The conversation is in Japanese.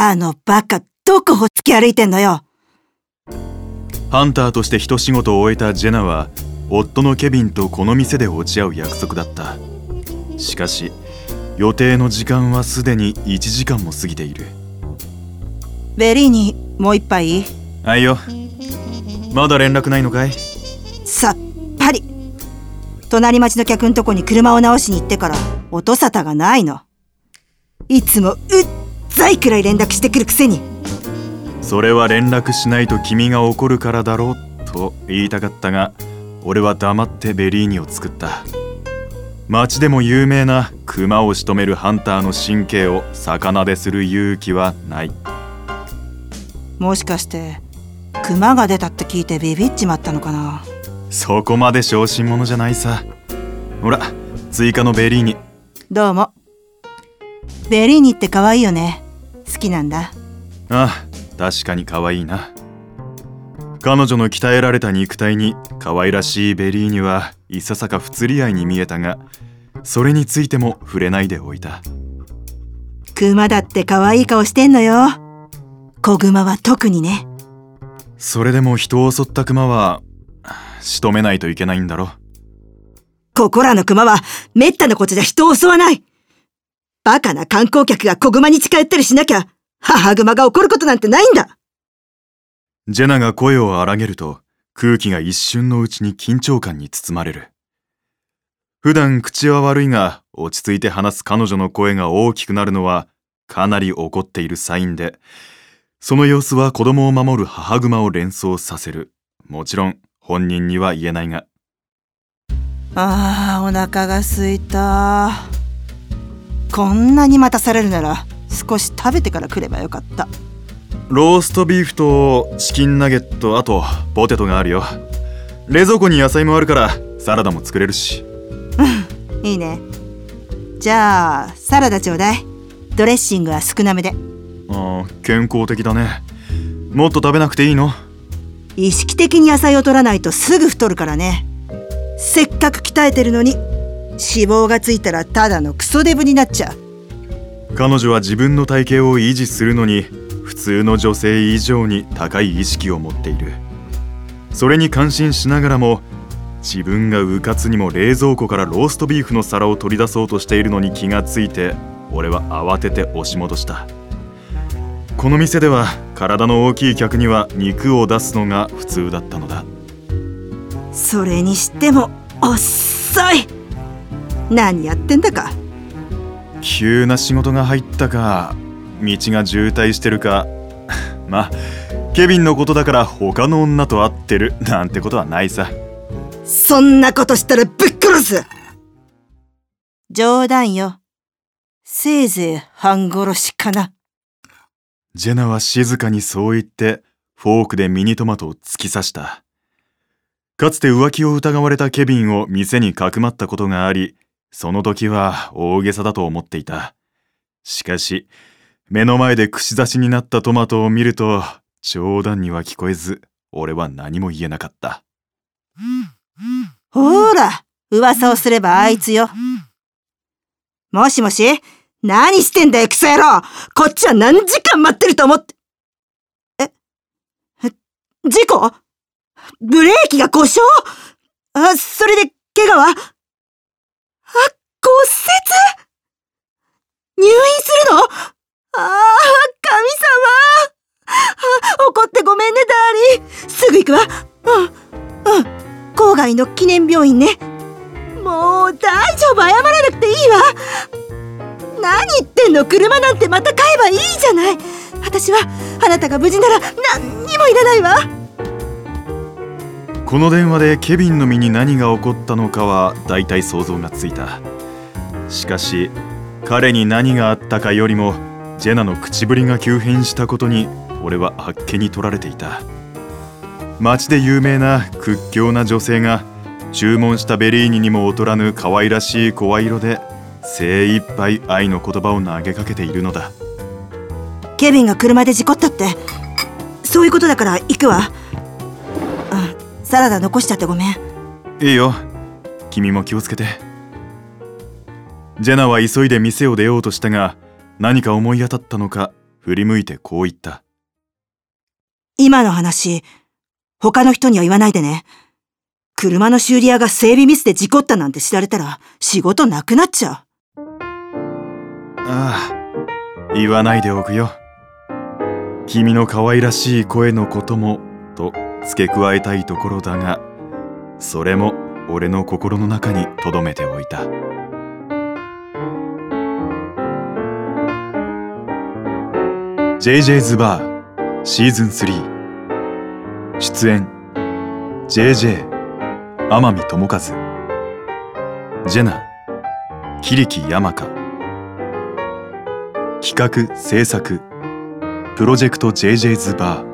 あのバカ、どこほっつき歩いてんのよ。ハンターとして一仕事を終えたジェナは夫のケビンとこの店で落ち合う約束だった。しかし予定の時間はすでに1時間も過ぎている。ベリーニもう一杯。はいよ。まだ連絡ないのかい？さっぱり。隣町の客んとこに車を直しに行ってから音沙汰がないの。いつもうっざいくらい連絡してくるくせに。それは連絡しないと君が怒るからだろうと言いたかったが俺は黙ってベリーニを作った。町でも有名な熊を仕留めるハンターの神経を魚でする勇気はない。もしかして熊が出たって聞いてビビっちまったのかな？そこまで小心者じゃないさ。ほら追加のベリーニ。どうも。ベリーニって可愛いよね好きなんだ。ああ確かに可愛いな。彼女の鍛えられた肉体に可愛らしいベリーニはいささか不釣り合いに見えたがそれについても触れないでおいた。クマだって可愛い顔してんのよ。子グマは特にね。それでも人を襲ったクマは仕留めないといけないんだろ。ここらのクマはめったなことじゃ人を襲わないバカな観光客が子グマに近寄ったりしなきゃ母熊が怒ることなんてないんだジェナが声を荒げると空気が一瞬のうちに緊張感に包まれる。普段口は悪いが落ち着いて話す彼女の声が大きくなるのはかなり怒っているサインで、その様子は子供を守る母熊を連想させる。もちろん本人には言えないが。ああ、お腹が空いた。こんなに待たされるなら少し食べてから来ればよかった。ローストビーフとチキンナゲットあとポテトがあるよ。冷蔵庫に野菜もあるからサラダも作れるし。うんいいね。じゃあサラダちょうだい。ドレッシングは少なめで。ああ健康的だね。もっと食べなくていいの？意識的に野菜を取らないとすぐ太るからね。せっかく鍛えてるのに脂肪がついたらただのクソデブになっちゃう。彼女は自分の体型を維持するのに普通の女性以上に高い意識を持っている。それに感心しながらも自分がうかつにも冷蔵庫からローストビーフの皿を取り出そうとしているのに気がついて俺は慌てて押し戻した。この店では体の大きい客には肉を出すのが普通だったのだ。それにしても遅い何やってんだか。急な仕事が入ったか道が渋滞してるか。まあケビンのことだから他の女と会ってるなんてことはないさ。そんなことしたらぶっ殺す。冗談よ。せいぜい半殺しかな。ジェナは静かにそう言ってフォークでミニトマトを突き刺した。かつて浮気を疑われたケビンを店にかくまったことがありその時は大げさだと思っていた。しかし、目の前で串刺しになったトマトを見ると、冗談には聞こえず、俺は何も言えなかった。ほら、噂をすればあいつよ。もしもし何してんだよ、クソ野郎こっちは何時間待ってると思って。え、事故？ブレーキが故障？あ、それで怪我は、骨折？入院するの？ああ、神様！怒ってごめんね、ダーリン。すぐ行くわ。うん、うん。郊外の記念病院ね。もう大丈夫、謝らなくていいわ。何言ってんの？車なんてまた買えばいいじゃない。私はあなたが無事なら何にもいらないわ。この電話でケビンの身に何が起こったのかは大体想像がついた。しかし彼に何があったかよりもジェナの口ぶりが急変したことに俺はあっけに取られていた。街で有名な屈強な女性が注文したベリーニにも劣らぬ可愛らしい声色で精一杯愛の言葉を投げかけているのだ。ケビンが車で事故ったって。そういうことだから行くわ。サラダ残しちゃってごめん。いいよ。君も気をつけてジェナは急いで店を出ようとしたが何か思い当たったのか振り向いてこう言った。今の話、他の人には言わないでね。車の修理屋が整備ミスで事故ったなんて知られたら仕事なくなっちゃう。ああ、言わないでおくよ。君の可愛らしい声のことも、と付け加えたいところだが、それも俺の心の中に留めておいた。JJ's バーシーズン3出演 JJ 天海智和。ジェナ桐木山香。企画制作プロジェクト JJ's バー。